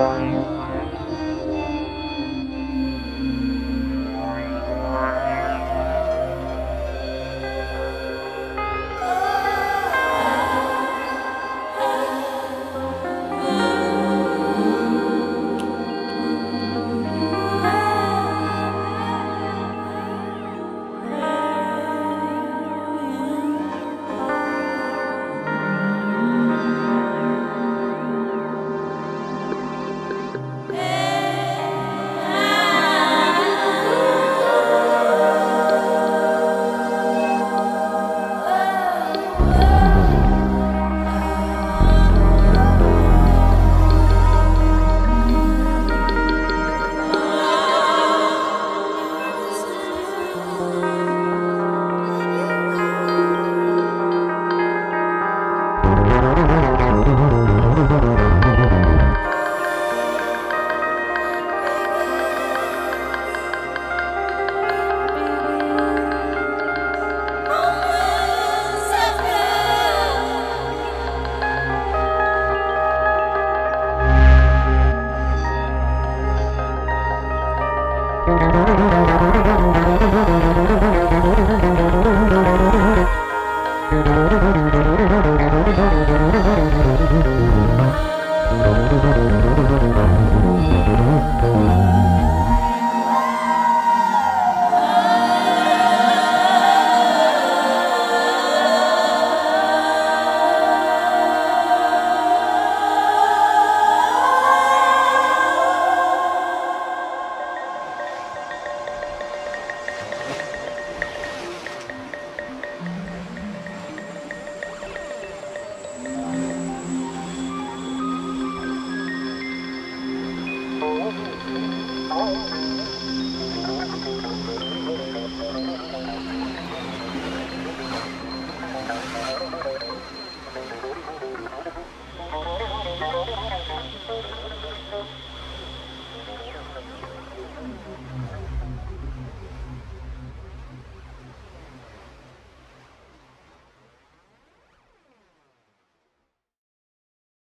Bye. Thank you. Música